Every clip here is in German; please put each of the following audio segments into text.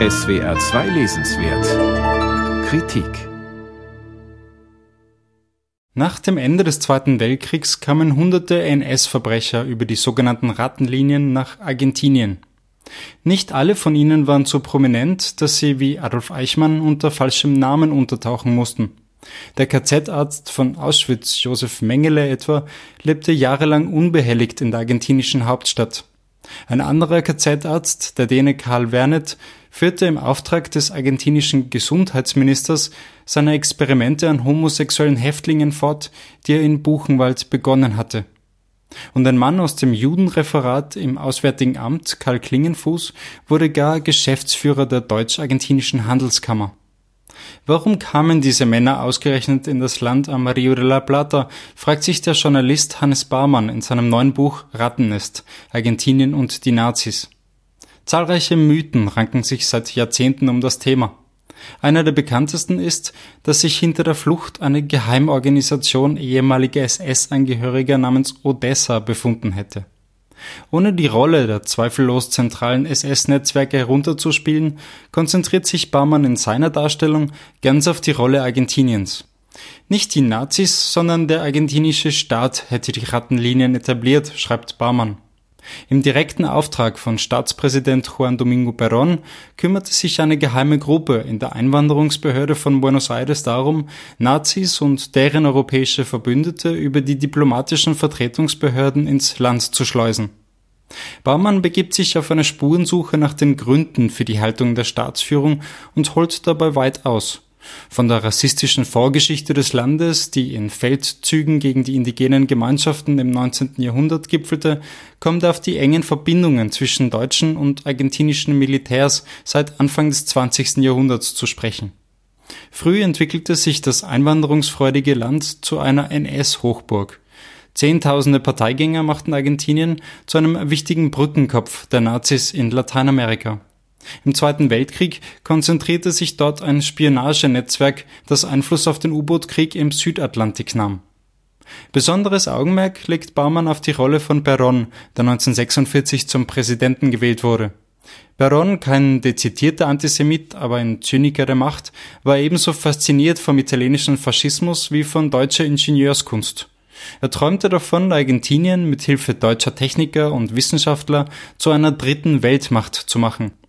SWR 2 Lesenswert Kritik Nach dem Ende des Zweiten Weltkriegs kamen hunderte NS-Verbrecher über die sogenannten Rattenlinien nach Argentinien. Nicht alle von ihnen waren so prominent, dass sie wie Adolf Eichmann unter falschem Namen untertauchen mussten. Der KZ-Arzt von Auschwitz, Josef Mengele etwa, lebte jahrelang unbehelligt in der argentinischen Hauptstadt. Ein anderer KZ-Arzt, der Däne Karl Wernet, führte im Auftrag des argentinischen Gesundheitsministers seine Experimente an homosexuellen Häftlingen fort, die er in Buchenwald begonnen hatte. Und ein Mann aus dem Judenreferat im Auswärtigen Amt, Karl Klingenfuß, wurde gar Geschäftsführer der deutsch-argentinischen Handelskammer. Warum kamen diese Männer ausgerechnet in das Land am Rio de la Plata, fragt sich der Journalist Hannes Barmann in seinem neuen Buch Rattennest, Argentinien und die Nazis. Zahlreiche Mythen ranken sich seit Jahrzehnten um das Thema. Einer der bekanntesten ist, dass sich hinter der Flucht eine Geheimorganisation ehemaliger SS-Angehöriger namens Odessa befunden hätte. Ohne die Rolle der zweifellos zentralen SS-Netzwerke herunterzuspielen, konzentriert sich Baumann in seiner Darstellung ganz auf die Rolle Argentiniens. Nicht die Nazis, sondern der argentinische Staat hätte die Rattenlinien etabliert, schreibt Baumann. Im direkten Auftrag von Staatspräsident Juan Domingo Perón kümmerte sich eine geheime Gruppe in der Einwanderungsbehörde von Buenos Aires darum, Nazis und deren europäische Verbündete über die diplomatischen Vertretungsbehörden ins Land zu schleusen. Baumann begibt sich auf eine Spurensuche nach den Gründen für die Haltung der Staatsführung und holt dabei weit aus. Von der rassistischen Vorgeschichte des Landes, die in Feldzügen gegen die indigenen Gemeinschaften im 19. Jahrhundert gipfelte, kommt auf die engen Verbindungen zwischen deutschen und argentinischen Militärs seit Anfang des 20. Jahrhunderts zu sprechen. Früh entwickelte sich das einwanderungsfreudige Land zu einer NS-Hochburg. Zehntausende Parteigänger machten Argentinien zu einem wichtigen Brückenkopf der Nazis in Lateinamerika. Im Zweiten Weltkrieg konzentrierte sich dort ein Spionagenetzwerk, das Einfluss auf den U-Boot-Krieg im Südatlantik nahm. Besonderes Augenmerk legt Baumann auf die Rolle von Perón, der 1946 zum Präsidenten gewählt wurde. Perón, kein dezidierter Antisemit, aber ein Zyniker der Macht, war ebenso fasziniert vom italienischen Faschismus wie von deutscher Ingenieurskunst. Er träumte davon, Argentinien mit Hilfe deutscher Techniker und Wissenschaftler zu einer dritten Weltmacht zu machen –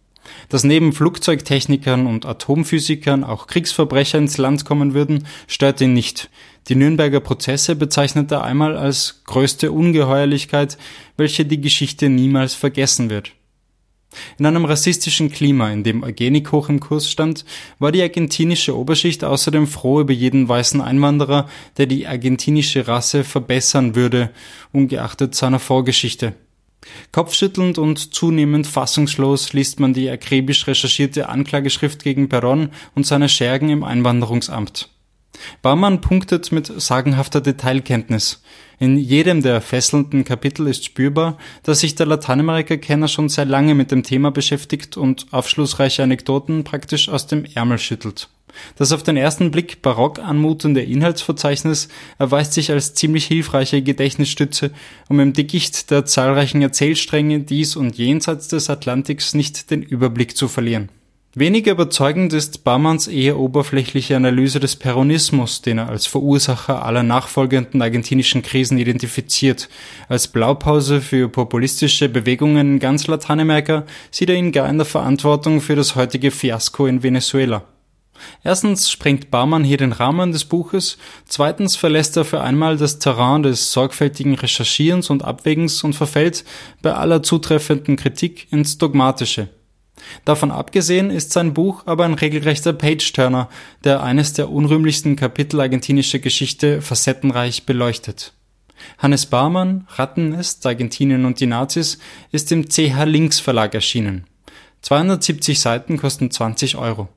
dass neben Flugzeugtechnikern und Atomphysikern auch Kriegsverbrecher ins Land kommen würden, stört ihn nicht. Die Nürnberger Prozesse bezeichnet er einmal als größte Ungeheuerlichkeit, welche die Geschichte niemals vergessen wird. In einem rassistischen Klima, in dem Eugenik hoch im Kurs stand, war die argentinische Oberschicht außerdem froh über jeden weißen Einwanderer, der die argentinische Rasse verbessern würde, ungeachtet seiner Vorgeschichte. Kopfschüttelnd und zunehmend fassungslos liest man die akribisch recherchierte Anklageschrift gegen Perron und seine Schergen im Einwanderungsamt. Baumann punktet mit sagenhafter Detailkenntnis. In jedem der fesselnden Kapitel ist spürbar, dass sich der Lateinamerika-Kenner schon sehr lange mit dem Thema beschäftigt und aufschlussreiche Anekdoten praktisch aus dem Ärmel schüttelt. Das auf den ersten Blick barock anmutende Inhaltsverzeichnis erweist sich als ziemlich hilfreiche Gedächtnisstütze, um im Dickicht der zahlreichen Erzählstränge dies und jenseits des Atlantiks nicht den Überblick zu verlieren. Weniger überzeugend ist Baumanns eher oberflächliche Analyse des Peronismus, den er als Verursacher aller nachfolgenden argentinischen Krisen identifiziert. Als Blaupause für populistische Bewegungen in ganz Lateinamerika sieht er ihn gar in der Verantwortung für das heutige Fiasko in Venezuela. Erstens sprengt Baumann hier den Rahmen des Buches, zweitens verlässt er für einmal das Terrain des sorgfältigen Recherchierens und Abwägens und verfällt bei aller zutreffenden Kritik ins Dogmatische. Davon abgesehen ist sein Buch aber ein regelrechter Page-Turner, der eines der unrühmlichsten Kapitel argentinischer Geschichte facettenreich beleuchtet. Hannes Barmann, Rattennest, Argentinien und die Nazis, ist im CH Links Verlag erschienen. 270 Seiten kosten 20 Euro.